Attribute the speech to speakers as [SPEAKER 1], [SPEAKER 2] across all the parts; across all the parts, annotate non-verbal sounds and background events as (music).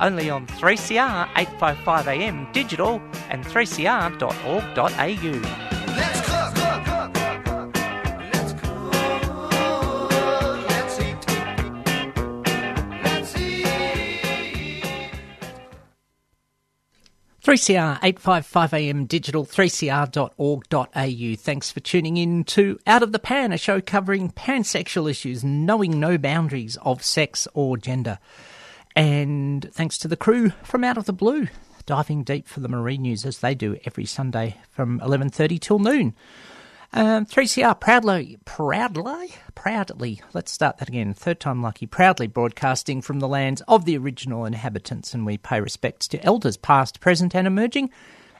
[SPEAKER 1] only on 3CR 855am digital and 3cr.org.au.
[SPEAKER 2] Let's cook, cook, cook, cook, cook. Let's cook. Let's eat. Let's eat.
[SPEAKER 1] 3CR 855am digital, 3cr.org.au. Thanks for tuning in to Out of the Pan, a show covering pansexual issues, knowing no boundaries of sex or gender. And thanks to the crew from Out of the Blue, diving deep for the marine news as they do every Sunday from 11.30 till noon. Um, 3CR proudly, proudly, proudly, let's start that again, third time lucky, proudly broadcasting from the lands of the original inhabitants, and we pay respects to elders past, present, and emerging,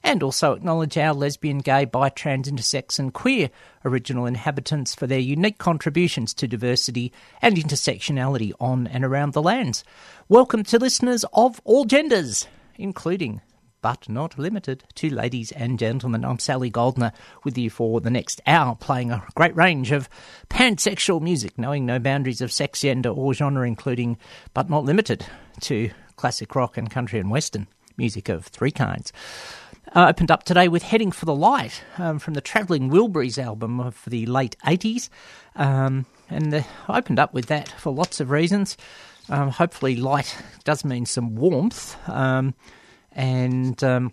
[SPEAKER 1] and also acknowledge our lesbian, gay, bi, trans, intersex, and queer original inhabitants for their unique contributions to diversity and intersectionality on and around the lands. Welcome to listeners of all genders, including but not limited to ladies and gentlemen. I'm Sally Goldner with you for the next hour, playing a great range of pansexual music, knowing no boundaries of sex, gender, or genre, including but not limited to classic rock and country and western music of three kinds. Uh, opened up today with Heading for the Light um, from the Travelling Wilburys album of the late 80s. Um, and I opened up with that for lots of reasons. Um, hopefully, light does mean some warmth. Um, and um,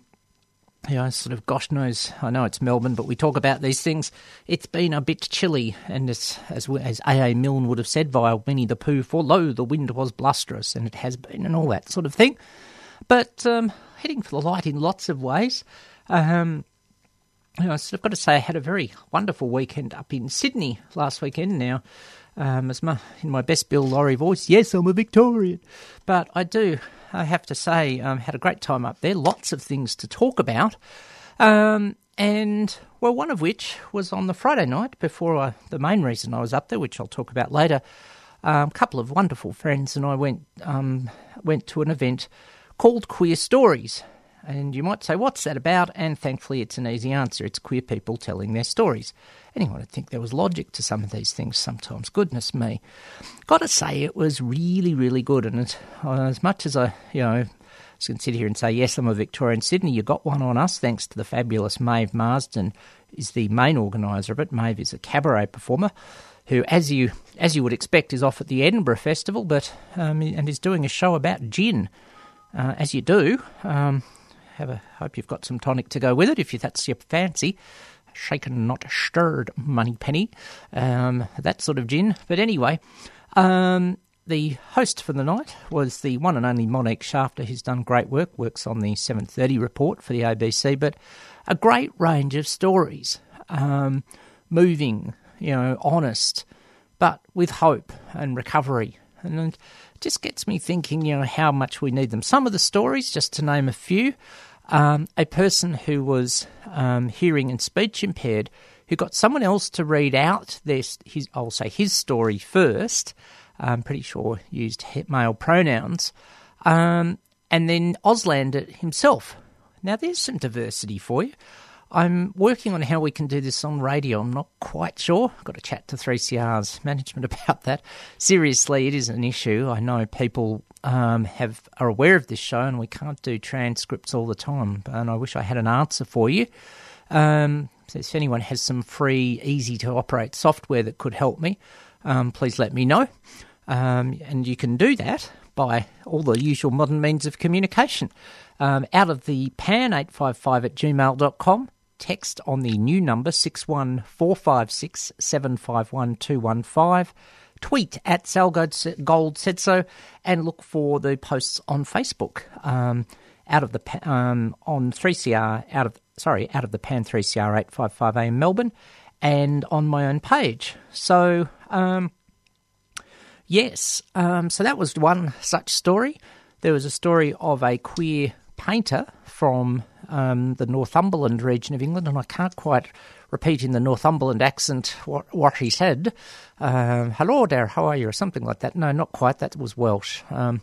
[SPEAKER 1] you know, sort of, gosh knows, I know it's Melbourne, but we talk about these things. It's been a bit chilly, and as as A. A. Milne would have said via Winnie the Pooh, for lo, the wind was blusterous, and it has been, and all that sort of thing. But um, heading for the light in lots of ways. Um, you know, I've got to say, I had a very wonderful weekend up in Sydney last weekend. Now, um, as my in my best Bill Lawry voice, yes, I'm a Victorian, but I do. I have to say, um, had a great time up there. Lots of things to talk about, um, and well, one of which was on the Friday night before I, the main reason I was up there, which I'll talk about later. Um, a couple of wonderful friends and I went um, went to an event called Queer Stories. And you might say, what's that about? And thankfully, it's an easy answer. It's queer people telling their stories. Anyone would think there was logic to some of these things sometimes. Goodness me. Got to say, it was really, really good. And it, as much as I, you know, can sit here and say, yes, I'm a Victorian Sydney, you got one on us thanks to the fabulous Maeve Marsden, is the main organiser of it. Maeve is a cabaret performer who, as you as you would expect, is off at the Edinburgh Festival, but um, and is doing a show about gin. Uh, as you do, um, have a hope you've got some tonic to go with it if that's your fancy. Shaken, not stirred, Moneypenny, um, that sort of gin. But anyway, um, the host for the night was the one and only Monique Schafter, who's done great work. Works on the 7:30 report for the ABC, but a great range of stories, um, moving, you know, honest, but with hope and recovery, and just gets me thinking, you know, how much we need them. Some of the stories, just to name a few, um, a person who was um, hearing and speech impaired, who got someone else to read out their, his, I'll say his story first. I'm pretty sure used male pronouns, um, and then Auslanned it himself. Now there's some diversity for you. I'm working on how we can do this on radio. I'm not quite sure. I've got to chat to 3CR's management (laughs) about that. Seriously, it is an issue. I know people um, have are aware of this show, and we can't do transcripts all the time. And I wish I had an answer for you. Um, so if anyone has some free, easy to operate software that could help me, um, please let me know. Um, and you can do that by all the usual modern means of communication. Um, out of the pan855 at gmail.com, text on the new number 61456 751 tweet at Sal Gold said so, and look for the posts on Facebook. Um, out of the um, on 3CR out of sorry out of the Pan 3CR 855 AM Melbourne, and on my own page. So um, yes, um, so that was one such story. There was a story of a queer painter from um, the Northumberland region of England, and I can't quite repeat in the Northumberland accent what, what he said. Um, Hello there, how are you? or something like that. No, not quite. That was Welsh. Um,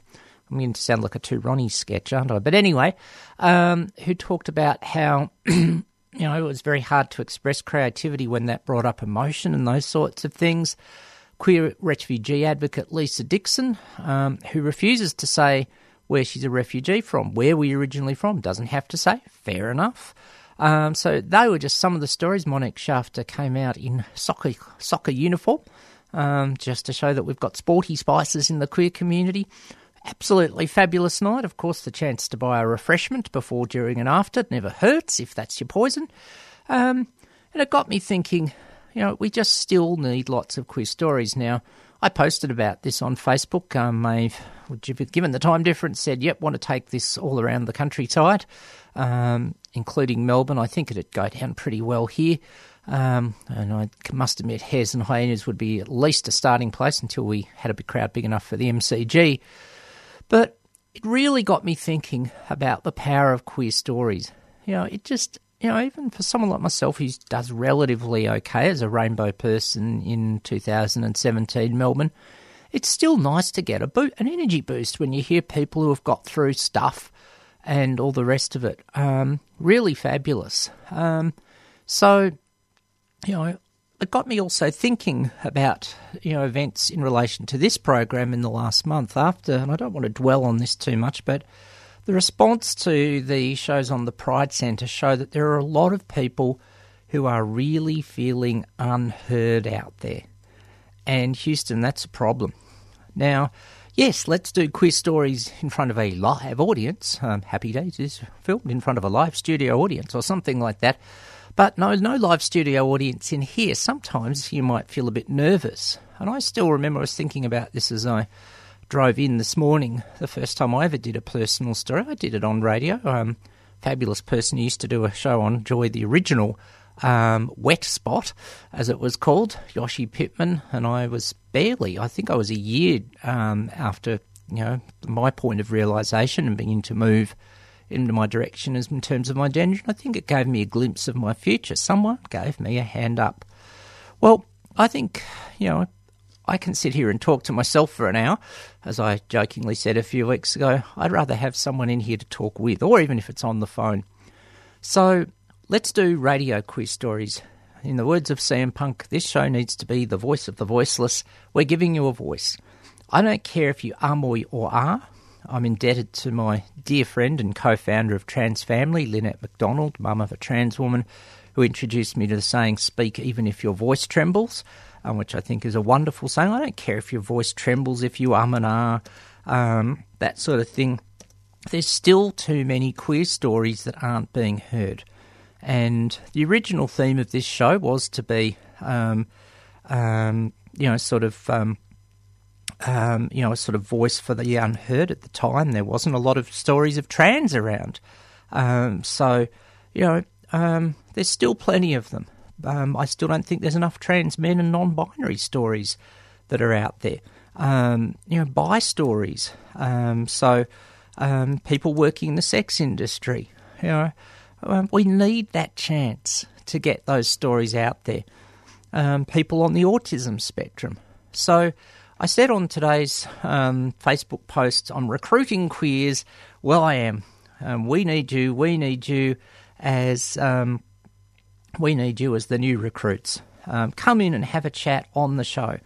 [SPEAKER 1] I'm going to sound like a Two Ronnie sketch, aren't I? But anyway, um, who talked about how (clears throat) you know it was very hard to express creativity when that brought up emotion and those sorts of things. Queer refugee advocate Lisa Dixon, um, who refuses to say where she's a refugee from, where we originally from, doesn't have to say. Fair enough. Um, so they were just some of the stories. Monique Schafter came out in soccer soccer uniform, um, just to show that we've got sporty spices in the queer community. Absolutely fabulous night. Of course, the chance to buy a refreshment before, during, and after never hurts if that's your poison. Um, and it got me thinking, you know, we just still need lots of queer stories now. I posted about this on Facebook. Um, I've, given the time difference, said, yep, want to take this all around the countryside, um, including Melbourne. I think it'd go down pretty well here. Um, and I must admit, Hares and Hyenas would be at least a starting place until we had a crowd big enough for the MCG. But it really got me thinking about the power of queer stories. You know, it just, you know, even for someone like myself who does relatively okay as a rainbow person in 2017 Melbourne, it's still nice to get a boot, an energy boost when you hear people who have got through stuff and all the rest of it. Um, really fabulous. Um, so, you know, it got me also thinking about you know events in relation to this program in the last month after and I don't want to dwell on this too much but the response to the shows on the Pride Centre show that there are a lot of people who are really feeling unheard out there. And Houston, that's a problem. Now, yes, let's do queer stories in front of a live audience. Um, Happy Days is filmed in front of a live studio audience or something like that. But no, no live studio audience in here. Sometimes you might feel a bit nervous. And I still remember I was thinking about this as I drove in this morning. The first time I ever did a personal story, I did it on radio. Um, fabulous person used to do a show on Joy, the original um, wet spot, as it was called, Yoshi Pittman, and I was barely, I think I was a year um, after, you know, my point of realisation and beginning to move into my direction in terms of my gender. I think it gave me a glimpse of my future. Someone gave me a hand up. Well, I think, you know, I can sit here and talk to myself for an hour. As I jokingly said a few weeks ago, I'd rather have someone in here to talk with, or even if it's on the phone. So let's do radio quiz stories. In the words of Sam Punk, this show needs to be the voice of the voiceless. We're giving you a voice. I don't care if you are or are. I'm indebted to my dear friend and co founder of Trans Family, Lynette McDonald, mum of a trans woman, who introduced me to the saying, Speak even if your voice trembles, um, which I think is a wonderful saying. I don't care if your voice trembles, if you um and ah, um, that sort of thing. There's still too many queer stories that aren't being heard. And the original theme of this show was to be, um, um, you know, sort of um, um, you know, a sort of voice for the unheard at the time. There wasn't a lot of stories of trans around. Um, so, you know, um, there's still plenty of them. Um, I still don't think there's enough trans men and non binary stories that are out there. Um, you know, bi stories. Um, so, people working in the sex industry. You know, we need that chance to get those stories out there. people on the autism spectrum. So, I said on today's um, Facebook post, I'm recruiting queers. Well, I am. Um, we need you. We need you as um, we need you as the new recruits. Um, come in and have a chat on the show.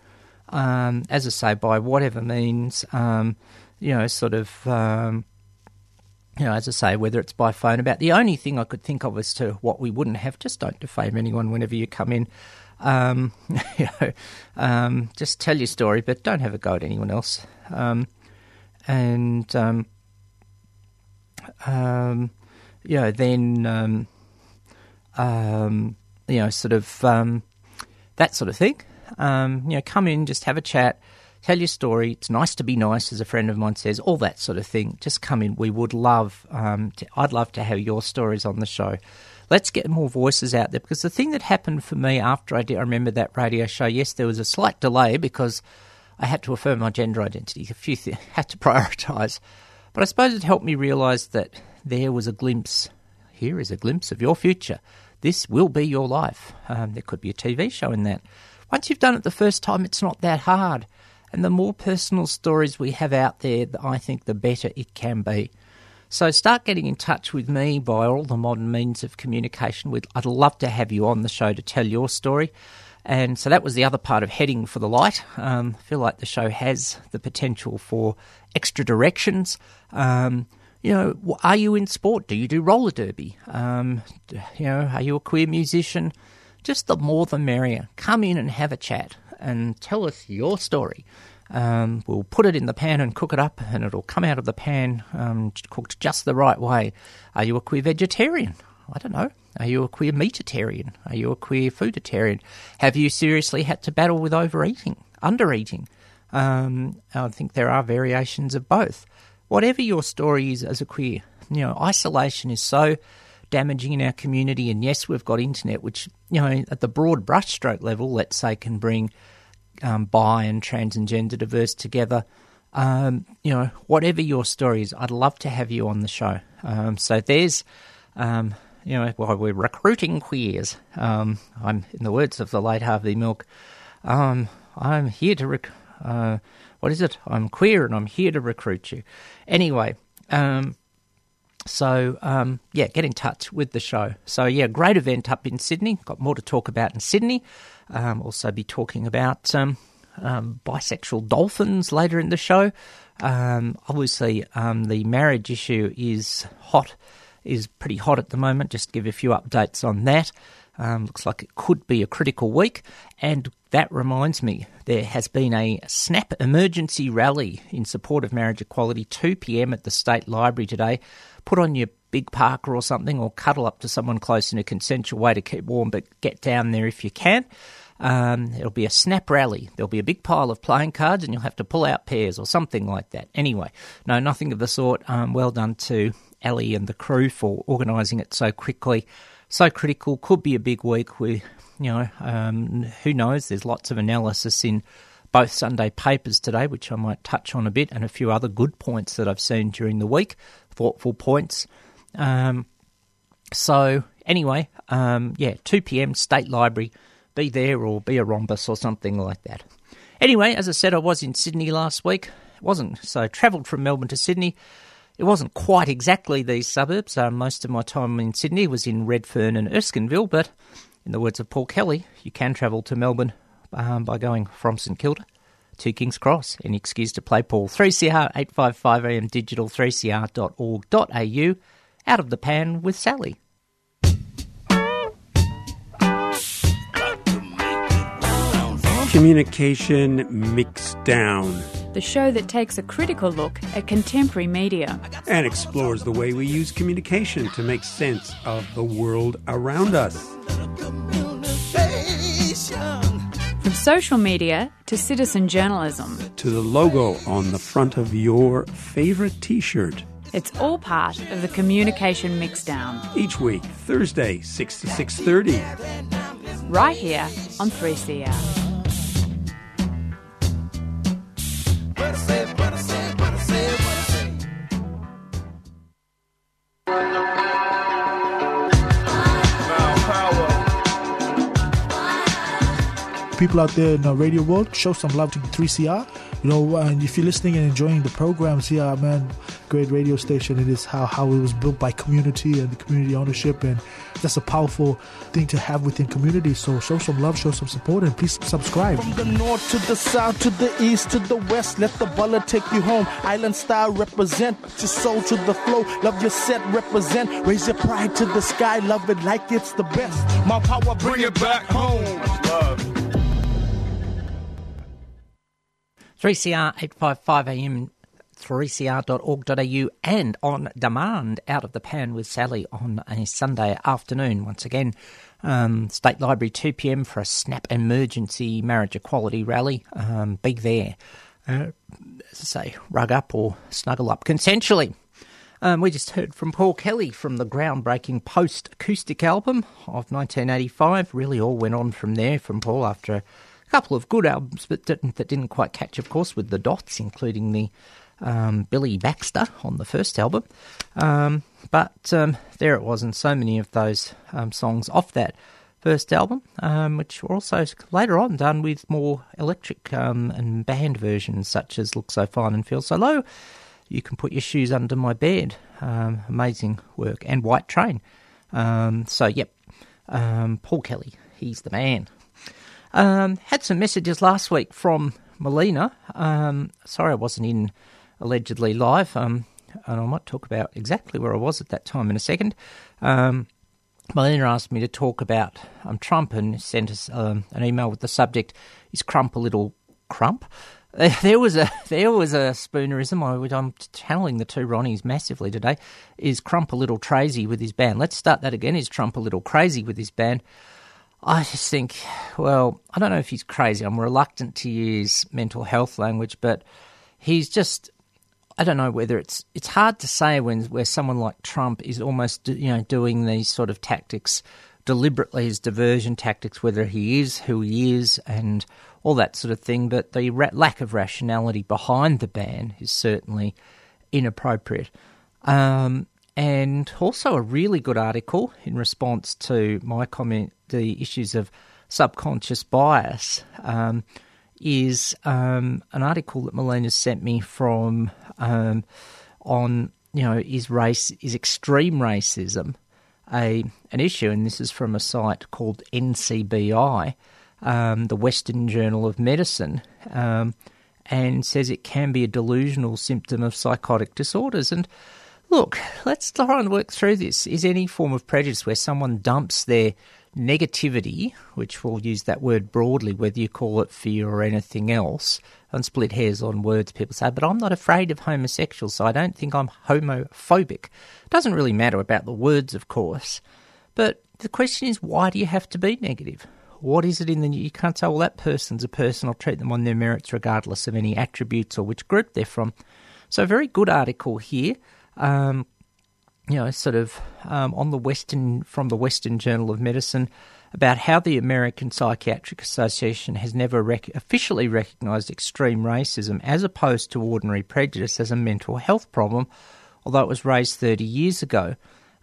[SPEAKER 1] Um, as I say, by whatever means, um, you know, sort of you know, as I say, whether it's by phone, about the only thing I could think of as to what we wouldn't have, just don't defame anyone whenever you come in. Um, (laughs) you know, um, just tell your story, but don't have a go at anyone else. Um, and um, um, you know, then um, you know, sort of um, that sort of thing. Um, you know, come in, just have a chat, tell your story. It's nice to be nice, as a friend of mine says. All that sort of thing. Just come in. We would love. Um, to, I'd love to have your stories on the show let's get more voices out there because the thing that happened for me after I did, I remember that radio show. Yes, there was a slight delay because I had to affirm my gender identity. A few things (laughs) had to prioritise, but I suppose it helped me realise that there was a glimpse. Here is a glimpse of your future. This will be your life. Um, there could be a TV show in that. Once you've done it the first time, it's not that hard. And the more personal stories we have out there, I think the better it can be. So start getting in touch with me by all the modern means of communication. We'd, I'd love to have you on the show to tell your story. And so that was the other part of heading for the light. Um, I feel like the show has the potential for extra directions. Um, you know, are you in sport? Do you do roller derby? Um, you know, are you a queer musician? Just the more the merrier. Come in and have a chat and tell us your story. Um, we'll put it in the pan and cook it up, and it'll come out of the pan um, cooked just the right way. Are you a queer vegetarian? I don't know. Are you a queer meatitarian? Are you a queer fooditarian? Have you seriously had to battle with overeating, undereating? Um, I think there are variations of both. Whatever your story is as a queer, you know, isolation is so damaging in our community. And yes, we've got internet, which, you know, at the broad brushstroke level, let's say, can bring um, bi and trans and gender diverse together. Um, you know, whatever your story is, I'd love to have you on the show. Um, so there's, um, you know, while we're recruiting queers, um, I'm, in the words of the late Harvey Milk, um, I'm here to, rec- uh, what is it? I'm queer and I'm here to recruit you. Anyway, um, so um, yeah, get in touch with the show. So yeah, great event up in Sydney. Got more to talk about in Sydney. Um, also be talking about um, um bisexual dolphins later in the show. Um, obviously, the marriage issue is hot, is pretty hot at the moment. Just give a few updates on that. Looks like it could be a critical week, and that reminds me, there has been a snap emergency rally in support of marriage equality, 2 pm at the State Library today. Put on your big parker or something, or cuddle up to someone close in a consensual way to keep warm, but get down there if you can. Um, it'll be a snap rally. There'll be a big pile of playing cards, and you'll have to pull out pairs or something like that. Anyway, no, nothing of the sort. Um, well done to Ellie and the crew for organising it so quickly. So critical. Could be a big week. We, you know, um, who knows? There's lots of analysis in both Sunday papers today, which I might touch on a bit, and a few other good points that I've seen during the week, thoughtful points. Um, so, anyway, um, yeah, 2 pm, State Library, be there or be a rhombus or something like that. Anyway, as I said, I was in Sydney last week. It wasn't so. Travelled from Melbourne to Sydney. It wasn't quite exactly these suburbs. Uh, most of my time in Sydney was in Redfern and Erskineville, but in the words of Paul Kelly, you can travel to Melbourne um, by going from St Kilda to King's Cross. Any excuse to play Paul. 3CR 855 AM digital 3cr.org.au. Out of the pan with Sally.
[SPEAKER 3] Communication Mixdown
[SPEAKER 4] the show that takes a critical look at contemporary media
[SPEAKER 3] and explores the way we use communication to make sense of the world around us.
[SPEAKER 4] From social media to citizen journalism
[SPEAKER 3] to the logo on the front of your favorite t-shirt.
[SPEAKER 4] It's all part of the communication mixdown.
[SPEAKER 3] Each week, Thursday, 6 to 6:30.
[SPEAKER 4] Right here on 3CR.
[SPEAKER 5] People out there in the radio world, show some love to 3CR. You know, and if you're listening and enjoying the programs here, man, great radio station. It is how, how it was built by community and the community ownership, and that's a powerful thing to have within community. So show some love, show some support, and please subscribe.
[SPEAKER 6] From the north to the south to the east to the west, let the baller take you home. Island style represent, put your soul to the flow. Love your set, represent. Raise your pride to the sky, love it like it's the best. My power, bring it back home. Love.
[SPEAKER 1] 3CR 855am 3cr.org.au and on demand out of the pan with Sally on a Sunday afternoon. Once again, um, State Library 2 pm for a snap emergency marriage equality rally. Um, be there. Uh, say, rug up or snuggle up consensually. Um, we just heard from Paul Kelly from the groundbreaking post acoustic album of 1985. Really all went on from there from Paul after a couple of good albums, but didn't, that didn't quite catch, of course, with the dots, including the um, Billy Baxter on the first album. Um, but um, there it was, and so many of those um, songs off that first album, um, which were also later on done with more electric and band versions, such as Look So Fine and Feel So Low. You can put your shoes under my bed. Amazing work. And White Train. So, yep, Paul Kelly, he's the man. Um, had some messages last week from Melina. Um, sorry I wasn't in allegedly live, um, and I might talk about exactly where I was at that time in a second. Um, Melina asked me to talk about um, Trump and sent us um, an email with the subject: "Is Crump a little crump?" (laughs) There was a (laughs) there was a spoonerism. I, I'm channeling the two Ronnies massively today. Is Crump a little crazy with his band? Let's start that again. Is Trump a little crazy with his band? I just think, well, I don't know if he's crazy. I'm reluctant to use mental health language, but he's just. I don't know whether it's it's hard to say when where someone like Trump is almost you know doing these sort of tactics deliberately as diversion tactics, whether he is who he is and all that sort of thing. But the ra- lack of rationality behind the ban is certainly inappropriate. Um, and also a really good article in response to my comment, the issues of subconscious bias, um, is um, an article that Melina sent me from um, on you know is race is extreme racism a an issue, and this is from a site called NCBI, um, the Western Journal of Medicine, um, and says it can be a delusional symptom of psychotic disorders. And look, let's try and work through this. Is any form of prejudice where someone dumps their negativity, which we'll use that word broadly, whether you call it fear or anything else, and split hairs on words. People say, but I'm not afraid of homosexuals, so I don't think I'm homophobic. It doesn't really matter about the words, of course, but the question is, why do you have to be negative? What is it in the you can't say, well, that person's a person. I'll treat them on their merits regardless of any attributes or which group they're from. So, very good article here. Um, you know, sort of um, on the Western from the Western Journal of Medicine about how the American Psychiatric Association has never rec- officially recognised extreme racism as opposed to ordinary prejudice as a mental health problem, although it was raised 30 years ago.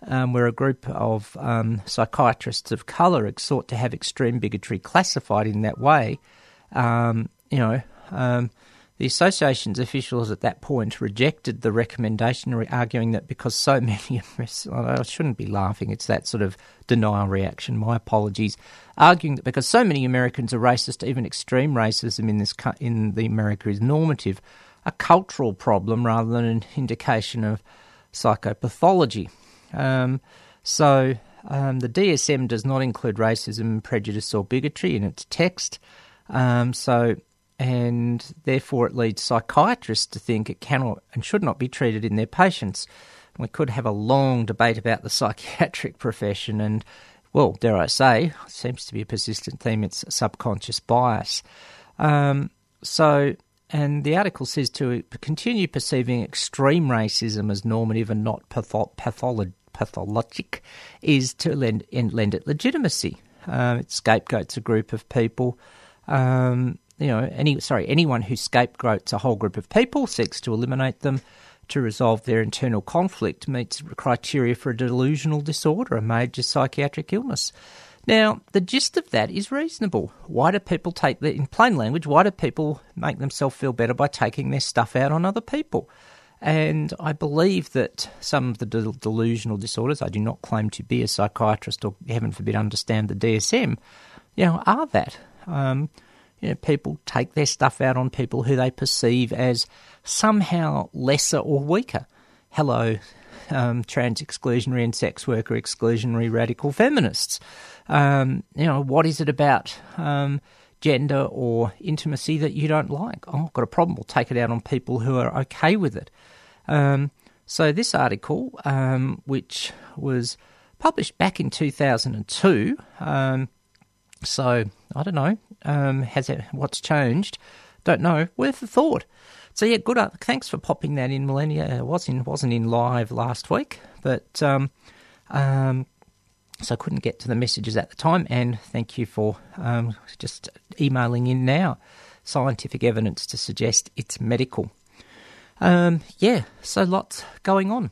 [SPEAKER 1] Um, where a group of um, psychiatrists of colour sought to have extreme bigotry classified in that way, um, you know, um, the association's officials at that point rejected the recommendation, arguing that because so (laughs) many I shouldn't be laughing, it's that sort of denial reaction, my apologies, arguing that because so many Americans are racist, even extreme racism in, this, in the America is normative, a cultural problem rather than an indication of psychopathology. Um, so um, the DSM does not include racism, prejudice, or bigotry in its text. Um, so and therefore it leads psychiatrists to think it cannot and should not be treated in their patients. We could have a long debate about the (laughs) psychiatric profession, and, well, dare I say, seems to be a persistent theme, it's subconscious bias. Um, so, and the article says to continue perceiving extreme racism as normative and not patho- patholo- pathologic is to lend, lend it legitimacy. Um, it scapegoats a group of people. Um, you know, any sorry, anyone who scapegoats a whole group of people, seeks to eliminate them, to resolve their internal conflict, meets criteria for a delusional disorder, a major psychiatric illness. Now, the gist of that is reasonable. Why do people take that, in plain language, why do people make themselves feel better by taking their stuff out on other people? And I believe that some of the del- delusional disorders, I do not claim to be a psychiatrist or, heaven forbid, understand the DSM, you know, are that. Um, you know, people take their stuff out on people who they perceive as somehow lesser or weaker. Hello, um, trans exclusionary and sex worker exclusionary radical feminists. Um, you know, what is it about um, gender or intimacy that you don't like? Oh, I've got a problem. We'll take it out on people who are okay with it. Um, so, this article, um, which was published back in 2002, um, so I don't know, um, has it what's changed? Don't know. Worth a thought. So yeah, good. Thanks for popping that in, Melina. It was in wasn't in live last week, but um, um, so I couldn't get to the messages at the time. And thank you for um, just emailing in now. Scientific evidence to suggest it's medical. Um, yeah, so lots going on.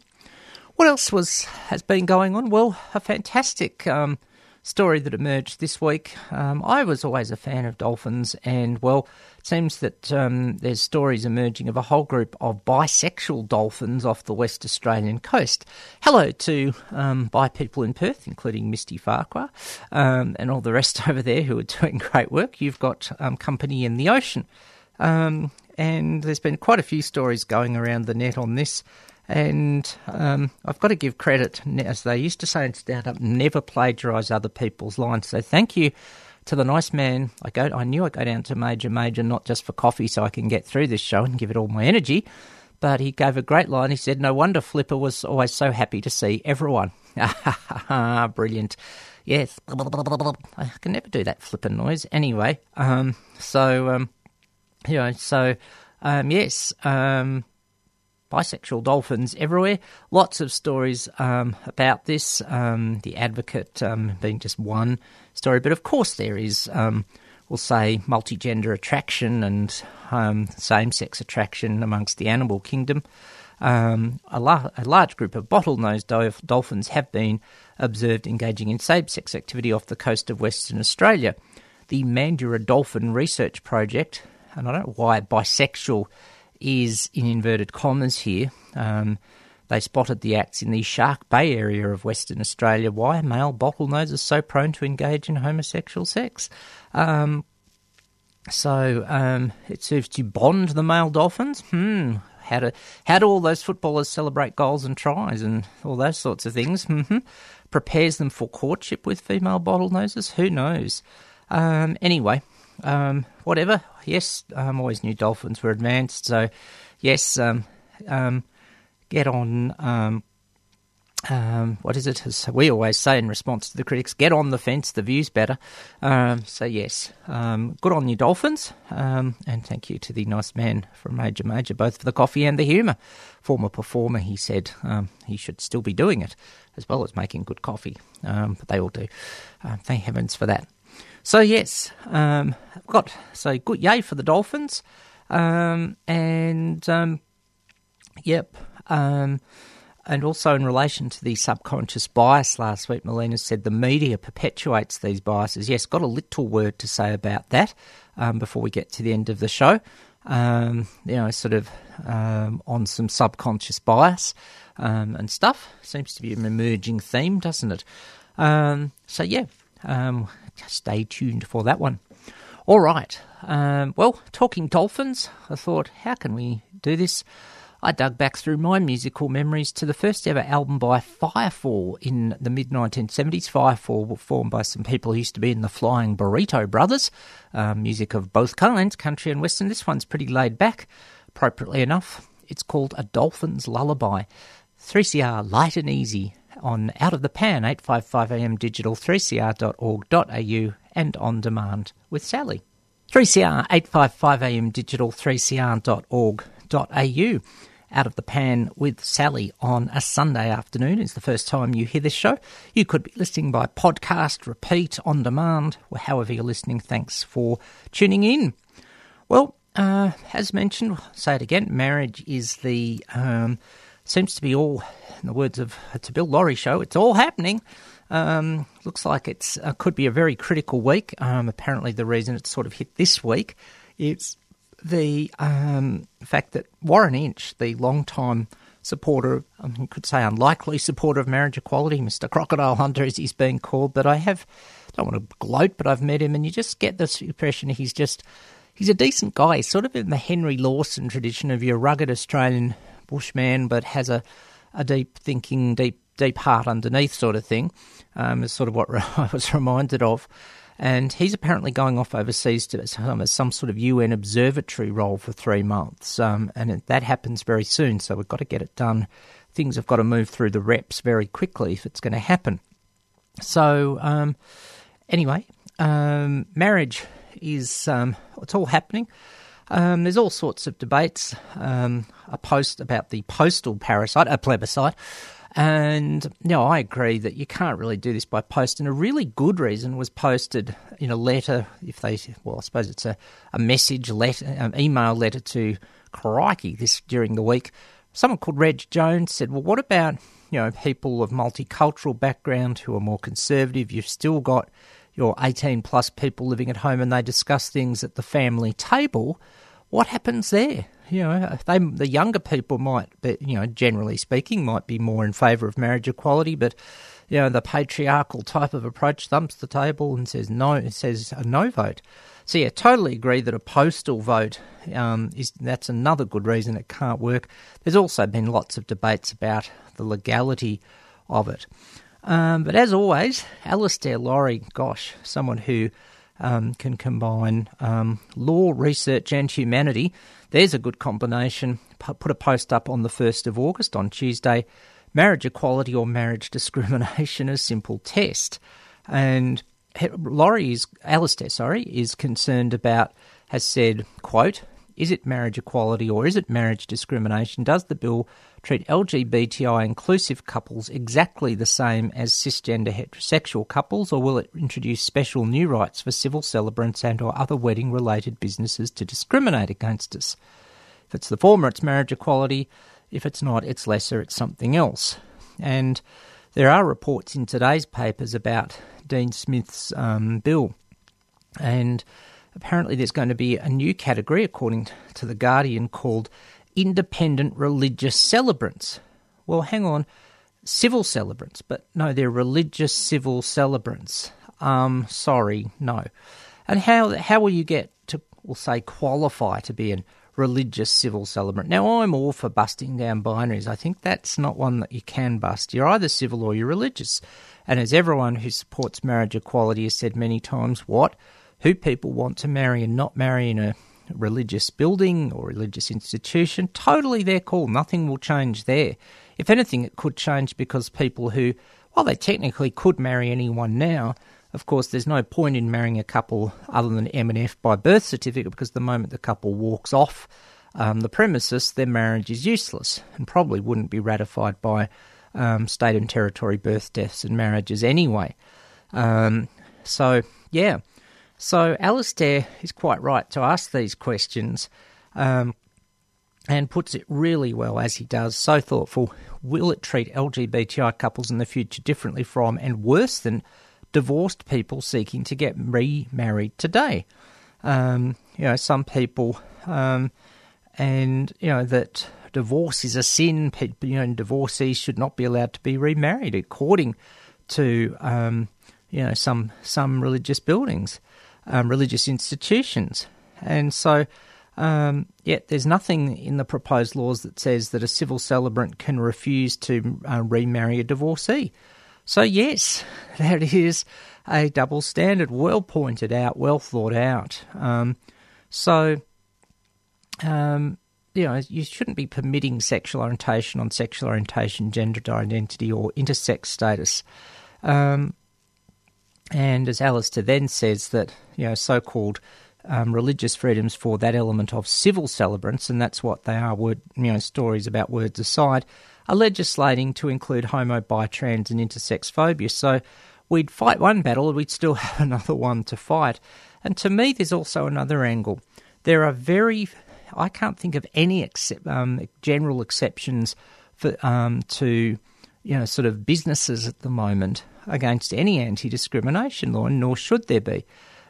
[SPEAKER 1] What else was has been going on? Well, a fantastic um, story that emerged this week. Um, I was always a fan of dolphins, and well, it seems that um, there's stories emerging of a whole group of bisexual dolphins off the West Australian coast. Hello to um, bi people in Perth, including Misty Farquhar, um, and all the rest (laughs) over there who are doing great work. You've got um, company in the ocean. Um, and there's been quite a few stories going around the net on this. And um, I've got to give credit, as they used to say in stand up, never plagiarise other people's lines. So thank you to the nice man. I go. I knew I'd go down to Major Major not just for coffee, so I can get through this show and give it all my energy. But he gave a great line. He said, "No wonder Flipper was always so happy to see everyone." (laughs) Brilliant. Yes, I can never do that flipper noise. Anyway, um, so um, you know, so um, yes, um, bisexual dolphins everywhere. Lots of stories um, about this. Um, the Advocate um, being just one story, but of course there is, um, we'll say, multigender attraction and um, same-sex attraction amongst the animal kingdom. Um, a, la- a large group of bottlenose dolph- dolphins have been observed engaging in same-sex activity off the coast of Western Australia. The Mandurah Dolphin Research Project, and I don't know why bisexual is in inverted commas here. Um, they spotted the acts in the Shark Bay area of Western Australia. Why male bottlenoses so prone to engage in homosexual sex? Um, so um, it serves to bond the male dolphins. Hmm. How do how do all those footballers celebrate goals and tries and all those sorts of things? hmm Prepares them for courtship with female bottlenoses. Who knows? Um, anyway, um, whatever. Yes, I um, always knew dolphins were advanced. So, yes, um, um, get on. Um, um, what is it? As we always say in response to the critics, get on the fence. The view's better. Um, so yes, um, good on you, dolphins, um, and thank you to the nice man from Major Major, both for the coffee and the humour. Former performer, he said he should still be doing it, as well as making good coffee. Um, but they all do. Thank heavens for that. So yes, um, got so good yay for the Dolphins, um, and um, yep, um, and also in relation to the subconscious bias last week, Melina said the media perpetuates these biases. Yes, got a little word to say about that um, before we get to the end of the show. Um, you know, sort of on some subconscious bias and stuff. Seems to be an emerging theme, doesn't it? So yeah, um, stay tuned for that one. All right. Um, well, talking dolphins, I thought, how can we do this? I dug back through my musical memories to the first ever album by Firefall in the mid 1970s. Firefall were formed by some people who used to be in the Flying Burrito Brothers, um, music of both kinds, country and western. This one's pretty laid back, appropriately enough. It's called A Dolphin's Lullaby. 3CR Light and Easy on Out of the Pan, 855am digital, 3cr.org.au, and on demand with Sally. 3CR, 855am digital, 3cr.org.au. Out of the Pan with Sally on a Sunday afternoon is the first time you hear this show. You could be listening by podcast, repeat, on demand, or however you're listening. Thanks for tuning in. Well, uh, as mentioned, I'll say it again, marriage is the um, seems to be all, in the words of it's a Bill Lawry show, it's all happening. Um, looks like it uh, could be a very critical week. Um, apparently, the reason it's sort of hit this week is the um, fact that Warren Entsch, the long-time supporter, I mean, you could say unlikely supporter of marriage equality, Mr. Crocodile Hunter, as he's being called, but I have, don't want to gloat, but I've met him, and you just get this impression he's just, he's a decent guy. He's sort of in the Henry Lawson tradition of your rugged Australian bushman, but has a, a deep thinking, deep deep heart underneath sort of thing. Um, is sort of what (laughs) I was reminded of. And he's apparently going off overseas to some, some sort of UN observatory role for three months. Um, and that happens very soon, so we've got to get it done. Things have got to move through the reps very quickly if it's going to happen. So, um, anyway, um, marriage is um, it's all happening. Um, there's all sorts of debates. Um, a post about the postal parasite, a plebiscite. And you know, I agree that you can't really do this by post. And a really good reason was posted in a letter, if they, well, I suppose it's a, a message letter, an email letter to crikey, this during the week. Someone called Reg Jones said, well, what about, you know, people of multicultural background who are more conservative? You've still got your 18 plus people living at home and they discuss things at the family table. What happens there? You know, they, the younger people might, be, you know, generally speaking, might be more in favour of marriage equality, but you know, the patriarchal type of approach thumps the table and says no, says a no vote. So yeah, totally agree that a postal vote um, is that's another good reason it can't work. There's also been lots of debates about the legality of it. Um, but as always, Alastair Lawrie, gosh, someone who um, can combine um, law, research, and humanity. There's a good combination. Put a post up on the 1st of August on Tuesday marriage equality or marriage (laughs) discrimination, a simple test. And Lawrie is, Alastair, sorry, is concerned about, has said, quote, is it marriage equality or is it marriage discrimination? Does the bill treat LGBTI inclusive couples exactly the same as cisgender heterosexual couples, or will it introduce special new rights for civil celebrants and or other wedding related businesses to discriminate against us? If it's the former, it's marriage equality. If it's not, it's lesser, it's something else. And there are reports in today's papers about Dean Smith's um, bill. And apparently, there's going to be a new category, according to The Guardian, called independent religious celebrants. Well, hang on, civil celebrants, but no, they're religious civil celebrants. Um, sorry, no. And how how will you get to, we'll say, qualify to be a religious civil celebrant. Now, I'm all for busting down binaries. I think that's not one that you can bust. You're either civil or you're religious. And as everyone who supports marriage equality has said many times, what? Who people want to marry and not marry in a religious building or religious institution, totally their call. Nothing will change there. If anything, it could change because people who, while they technically could marry anyone now, of course, there's no point in marrying a couple other than M and F by birth certificate because the moment the couple walks off um, the premises, their marriage is useless and probably wouldn't be ratified by um, state and territory birth, deaths, and marriages anyway. Um, so, yeah. So, Alastair is quite right to ask these questions um, and puts it really well as he does. So thoughtful. Will it treat LGBTI couples in the future differently from and worse than divorced people seeking to get remarried today. Um, you know, some people, um, and you know that divorce is a sin. People, you know, divorcees should not be allowed to be remarried, according to um, you know some some religious buildings, um, religious institutions, and so. Um, yet there's nothing in the proposed laws that says that a civil celebrant can refuse to uh, remarry a divorcee. So, yes, (laughs) that is a double standard, well pointed out, well thought out. Um, so, um, you know, you shouldn't be permitting sexual orientation on sexual orientation, gender identity, or intersex status. Um, and as Alastair then says, that, you know, so called um, religious freedoms for that element of civil celebrants, and that's what they are, word, you know, stories about words aside, are legislating to include homo, bi, trans, and intersex phobia. So we'd fight one battle, we'd still (laughs) have another one to fight. And to me, there's also another angle. There are very, I can't think of any except, um, general exceptions for um, to, you know, sort of businesses at the moment against any anti-discrimination law, and nor should there be.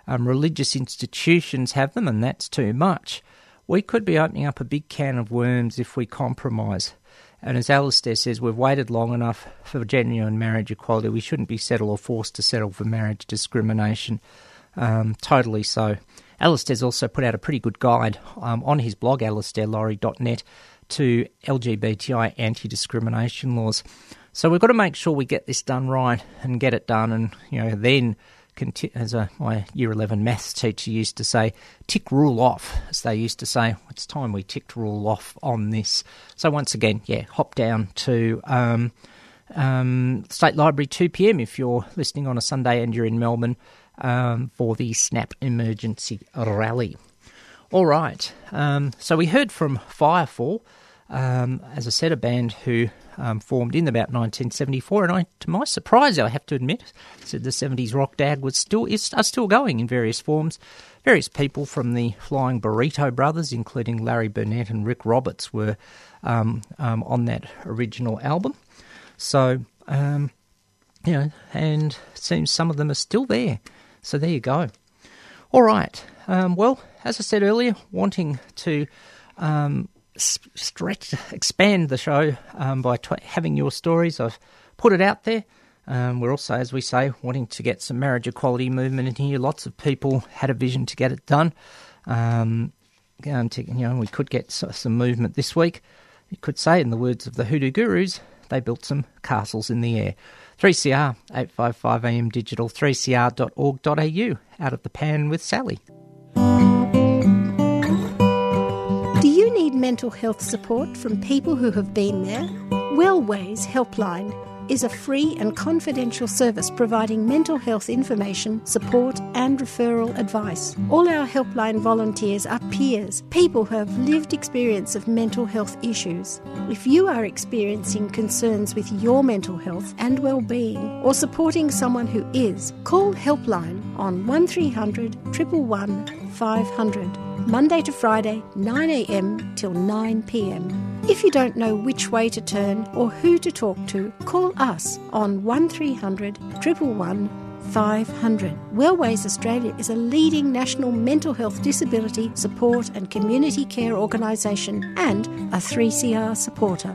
[SPEAKER 1] Um, religious institutions have them, and that's too much. We could be opening up a big can of worms if we compromise. And as Alastair says, we've waited long enough for genuine marriage equality. We shouldn't be settled or forced to settle for marriage discrimination. Um, totally so. Alastair's also put out a pretty good guide um, on his blog, alastairlawrie.net, to LGBTI anti discrimination laws. So we've got to make sure we get this done right and get it done, and you know then as a, my year 11 maths teacher used to say, tick rule off, as they used to say. It's time we ticked rule off on this. So, once again, yeah, hop down to um, um, State Library 2 pm if you're listening on a Sunday and you're in Melbourne um, for the Snap Emergency Rally. All right, um, so we heard from Firefall. Um, as I said, a band who um, formed in about 1974, and I, to my surprise, I have to admit, said the 70s rock dad was still is are still going in various forms. Various people from the Flying Burrito Brothers, including Larry Burnett and Rick Roberts, were um, um, on that original album. So, um, you know, and it seems some of them are still there. So there you go. All right. Um, well, as I said earlier, wanting to um, stretch, expand the show um, by having your stories, I've put it out there. Um, we're also, as we say, wanting to get some marriage equality movement in here. Lots of people had a vision to get it done. Um, to, you know, we could get some movement this week. You could say, in the words of the Hoodoo Gurus, they built some castles in the air. 3CR, 855 AM digital, 3cr.org.au. Out of the pan with Sally.
[SPEAKER 7] Mental health support from people who have been there? Wellways Helpline is a free and confidential service providing mental health information, support, and referral advice. All our helpline volunteers are peers, people who have lived experience of mental health issues. If you are experiencing concerns with your mental health and well-being or supporting someone who is, call Helpline on 1300 111 500. Monday to Friday, 9am till 9pm. If you don't know which way to turn or who to talk to, call us on 1300 111 500. Wellways Australia is a leading national mental health disability support and community care organisation and a 3CR supporter.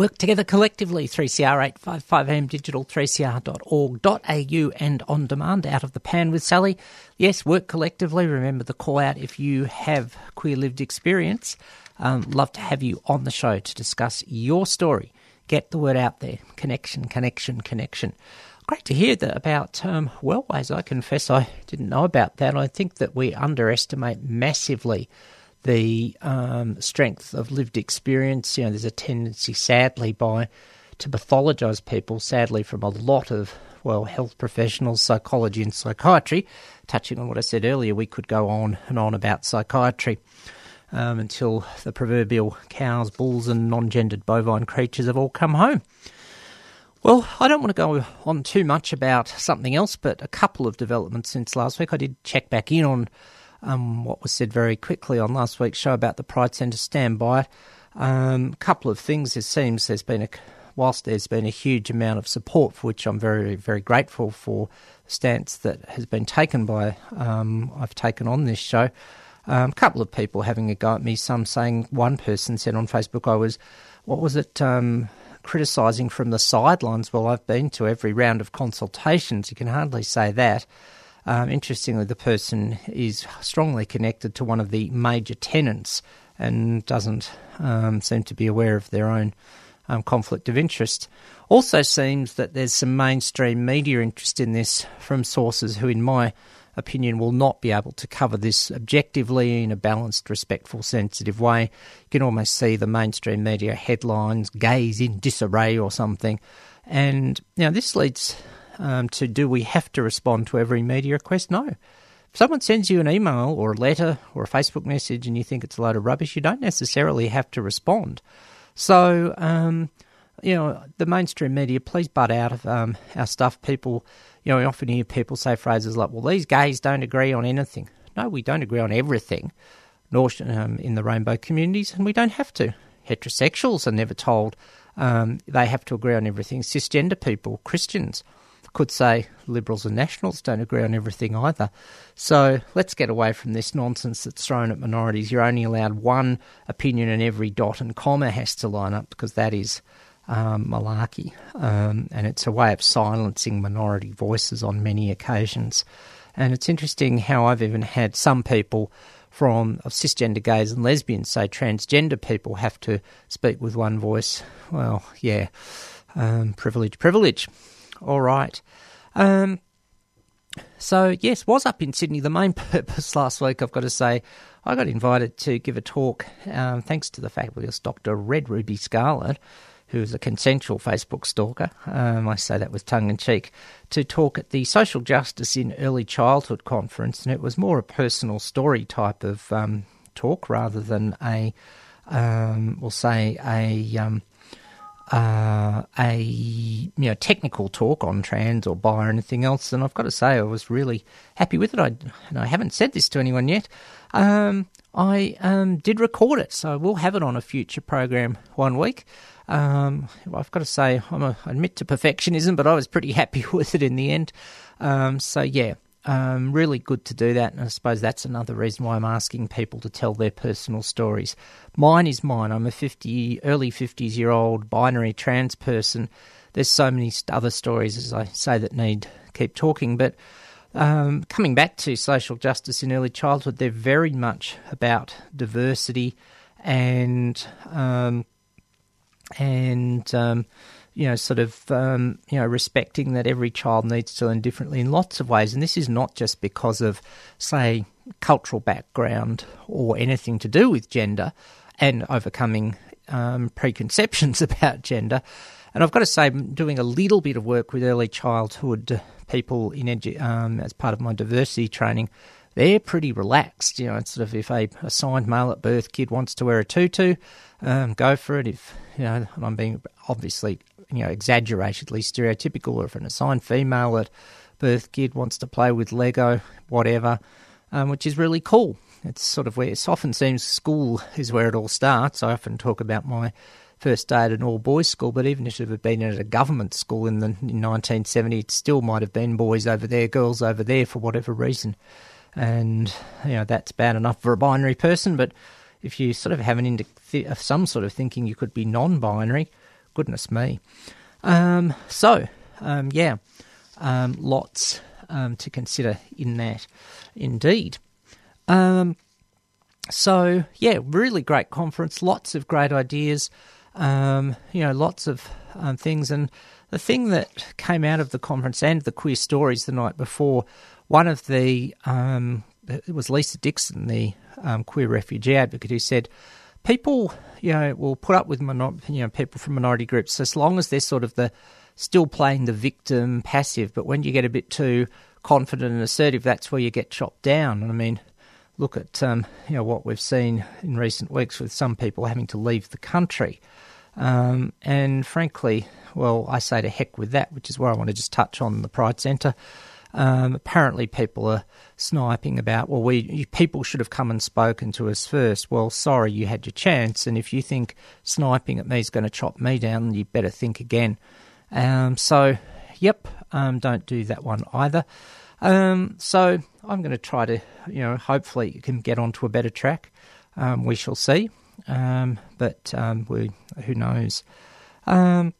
[SPEAKER 1] Work together collectively, 3CR 855am digital, 3cr.org.au and on demand, out of the pan with Sally. Yes, work collectively. Remember the call out if you have queer lived experience. Um, love to have you on the show to discuss your story. Get the word out there. Connection, connection, connection. Great to hear that about um, Wellways. I confess I didn't know about that. I think that we underestimate massively the um, strength of lived experience. You know, there's a tendency, sadly, by to pathologise people. Sadly, from a lot of well, health professionals, psychology, and psychiatry. Touching on what I said earlier, we could go on and on about psychiatry. Um, until the proverbial cows, bulls, and non gendered bovine creatures have all come home. Well, I don't want to go on too much about something else, but a couple of developments since last week. I did check back in on um, what was said very quickly on last week's show about the Pride Centre. Stand by it. A um, couple of things. It seems there's been a, whilst there's been a huge amount of support, for which I'm very, very grateful for the stance that has been taken by um, I've taken on this show. Um, a couple of people having a go at me. Some saying one person said on Facebook I was, what was it? Um, criticising from the sidelines. Well, I've been to every round of consultations. You can hardly say that. Um, interestingly, the person is strongly connected to one of the major tenants and doesn't um, seem to be aware of their own um, conflict of interest. Also, seems that there's some mainstream media interest in this from sources who, in my opinion, will not be able to cover this objectively in a balanced, respectful, sensitive way. You can almost see the mainstream media headlines, gays in disarray or something. And, you know, this leads um, to do we have to respond to every media request? No. If someone sends you an email or a letter or a Facebook message and you think it's a load of rubbish, you don't necessarily have to respond. So, um, you know, the mainstream media, please butt out of um, our stuff. People, you know, we often hear people say phrases like, well, these gays don't agree on anything. No, we don't agree on everything, nor um, in the rainbow communities, and we don't have to. Heterosexuals are never told um, they have to agree on everything. Cisgender people, Christians, could say Liberals and Nationals don't agree on everything either. So let's get away from this nonsense that's thrown at minorities. You're only allowed one opinion and every dot and comma has to line up because that is um, malarkey. Um, and it's a way of silencing minority voices on many occasions. And it's interesting how I've even had some people from cisgender gays and lesbians say transgender people have to speak with one voice. Well, yeah, um, privilege, privilege. All right. Um, so, yes, was up in Sydney. The main (laughs) purpose last week, I've got to say, I got invited to give a talk, um, thanks to the fabulous Dr. Red Ruby Scarlett, who is a consensual Facebook stalker. Um, I say that with tongue in cheek, to talk at the Social Justice in Early Childhood conference, and it was more a personal story type of um, talk rather than a, um, we'll say, a um, uh, a you know technical talk on trans or bi or anything else, and I've got to say I was really happy with it. I and I haven't said this to anyone yet. Um, I um, did record it, so we'll have it on a future program one week. Um, I've got to say I'm a, I admit to perfectionism, but I was pretty (laughs) happy with it in the end. Um, so yeah, um, really good to do that, and I suppose that's another reason why I'm asking people to tell their personal stories. Mine is mine. I'm a 50, early 50s year old binary trans person. There's so many other stories, as I say, that need keep talking. But um, coming back to social justice in early childhood, they're very much about diversity and um, and um, you know, sort of, um, you know, respecting that every child needs to learn differently in lots of ways. And this is not just because of, say, cultural background or anything to do with gender and overcoming um, preconceptions (laughs) about gender. And I've got to say, I'm doing a little bit of work with early childhood people in edu- um, as part of my diversity training. They're pretty relaxed, you know. It's sort of if a assigned male at birth kid wants to wear a tutu, um, go for it. If you know, I'm being obviously you know exaggeratedly stereotypical, or if an assigned female at birth kid wants to play with Lego, whatever, um, which is really cool. It's sort of where it often seems school is where it all starts. I often talk about my first day at an all boys school, but even if it had been at a government school in the in 1970, it still might have been boys over there, girls over there for whatever reason. And you know that's bad enough for a binary person, but if you sort of have an into some sort of thinking you could be non-binary, goodness me. Um, so um, yeah, um, lots um, to consider in that, indeed. Um, so yeah, really great conference, lots of great ideas, um, you know, lots of things. And the thing that came out of the conference and the queer stories the night before, one of the it was Lisa Dixon, the queer refugee advocate, who said people, you know, will put up with minor- you know people from minority groups as long as they're sort of the still playing the victim passive. But when you get a bit too confident and assertive, that's where you get chopped down. And I mean, look at um, you know what we've seen in recent weeks with some people having to leave the country. Um, and frankly, well, I say to heck with that, which is where I want to just touch on the Pride Centre. Um, apparently, people are sniping about, well, we people should have come and spoken to us first. Well, sorry, you had your chance, and if you think sniping at me is going to chop me down, you better think again. Um, so, yep, um, don't do that one either. Um, so, I'm going to try to, you know, hopefully you can get onto a better track. Um, we shall see, um, but um, we, who knows. Um,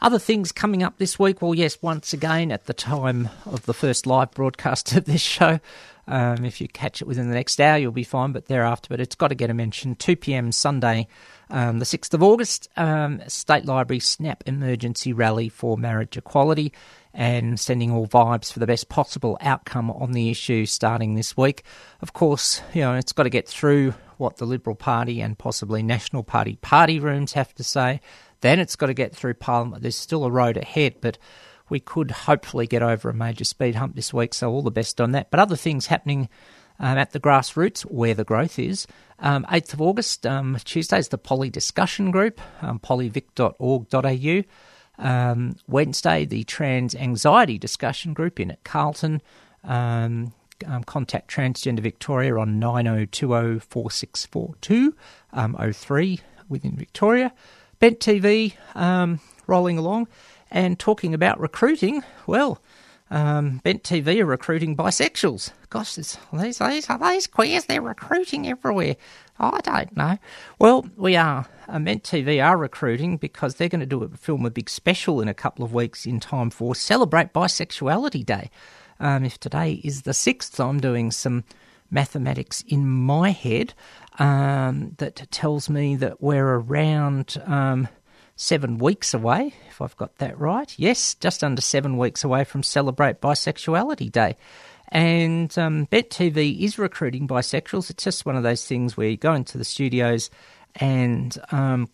[SPEAKER 1] other things coming up this week. Well, yes, once again, at the time of the first live broadcast (laughs) of this show, um, if you catch it within the next hour, you'll be fine, but thereafter, but it's got to get a mention. 2 p.m. Sunday, um, the 6th of August, um, State Library Snap Emergency Rally for Marriage Equality and sending all vibes for the best possible outcome on the issue starting this week. Of course, you know, it's got to get through what the Liberal Party and possibly National Party party rooms have to say. Then it's got to get through Parliament. There's still a road ahead, but we could hopefully get over a major speed hump this week, so all the best on that. But other things happening um, at the grassroots, where the growth is. Um, 8th of August, um, Tuesday, is the Poly Discussion Group, um, polyvic.org.au. Um, Wednesday, the Trans Anxiety Discussion Group in at Carlton. Um, um, contact Transgender Victoria on 9020 4642 um, 03 within Victoria. Bent TV um, rolling along and talking about recruiting. Well, um, Bent TV are recruiting bisexuals. Gosh, these, these, are these queers? They're recruiting everywhere. I don't know. Well, we are. Uh, Bent TV are recruiting because they're going to do a film a big special in a couple of weeks in time for Celebrate Bisexuality Day. Um, if today is the 6th, I'm doing some mathematics in my head um, that tells me that we're around um, seven weeks away, if I've got that right. Yes, just under seven weeks away from Celebrate Bisexuality Day. And um, Bent TV is recruiting bisexuals. It's just one of those things where you go into the studios and um,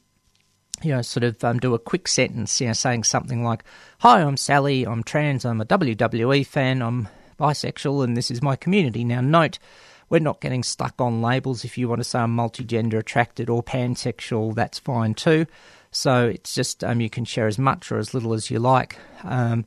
[SPEAKER 1] you know, sort of um, do a quick sentence, you know, saying something like, "Hi, I'm Sally. I'm trans. I'm a WWE fan. I'm bisexual, and this is my community." Now, note, we're not getting stuck on labels. If you want to say I'm multigender attracted or pansexual, that's fine too. So it's just um, you can share as much or as little as you like. Um,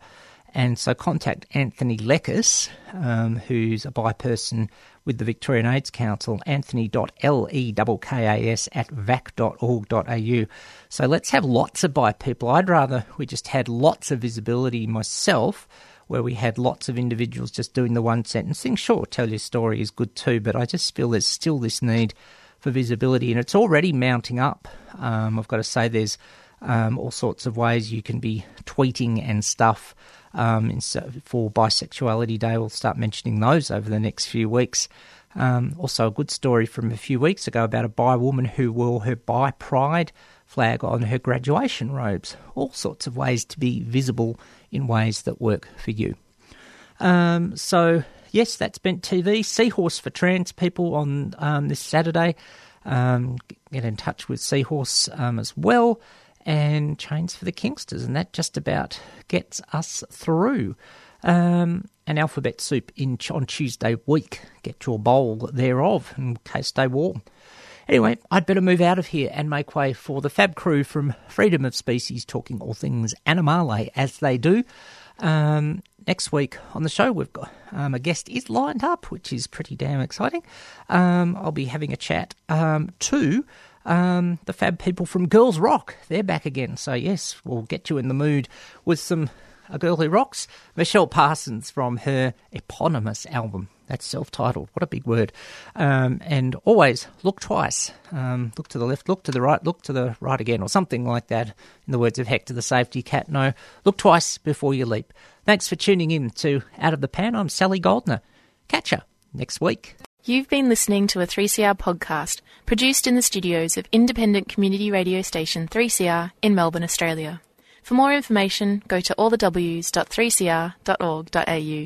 [SPEAKER 1] and so contact Anthony Lekis, um, who's a bi person with the Victorian AIDS Council, anthony.lekas at vac.org.au. So let's have lots of bi people. I'd rather we just had lots of visibility myself, where we had lots of individuals just doing the one sentence thing. Sure, tell your story is good too, but I just feel there's still this need for visibility, and it's already mounting up. Um, I've got to say, there's um, all sorts of ways you can be tweeting and stuff. Um, for Bisexuality Day, we'll start mentioning those over the next few weeks. Um, also, a good story from a few weeks ago about a bi woman who wore her bi pride flag on her graduation robes. All sorts of ways to be visible in ways that work for you. Um, so, yes, that's Bent TV. Seahorse for trans people on um, this Saturday. Um, get in touch with Seahorse um, as well. And Chains for the Kingsters. And that just about gets us through. Um, an alphabet soup in on Tuesday week. Get your bowl thereof in case stay warm. Anyway, I'd better move out of here and make way for the Fab crew from Freedom of Species, talking all things animale as they do. Um, next week on the show, we've got um, a guest is lined up, which is pretty damn exciting. Um, I'll be having a chat um, to um, the Fab people from Girls Rock. They're back again, so yes, we'll get you in the mood with some a girl who rocks. Michelle Parsons from her eponymous album. That's self titled. What a big word. Um, and always look twice. Um, look to the left, look to the right, look to the right again, or something like that. In the words of Hector the safety cat, no. Look twice before you leap. Thanks for tuning in to Out of the Pan. I'm Sally Goldner. Catch ya next week.
[SPEAKER 8] You've been listening to a 3CR podcast produced in the studios of independent community radio station 3CR in Melbourne, Australia. For more information, go to allthews.3cr.org.au.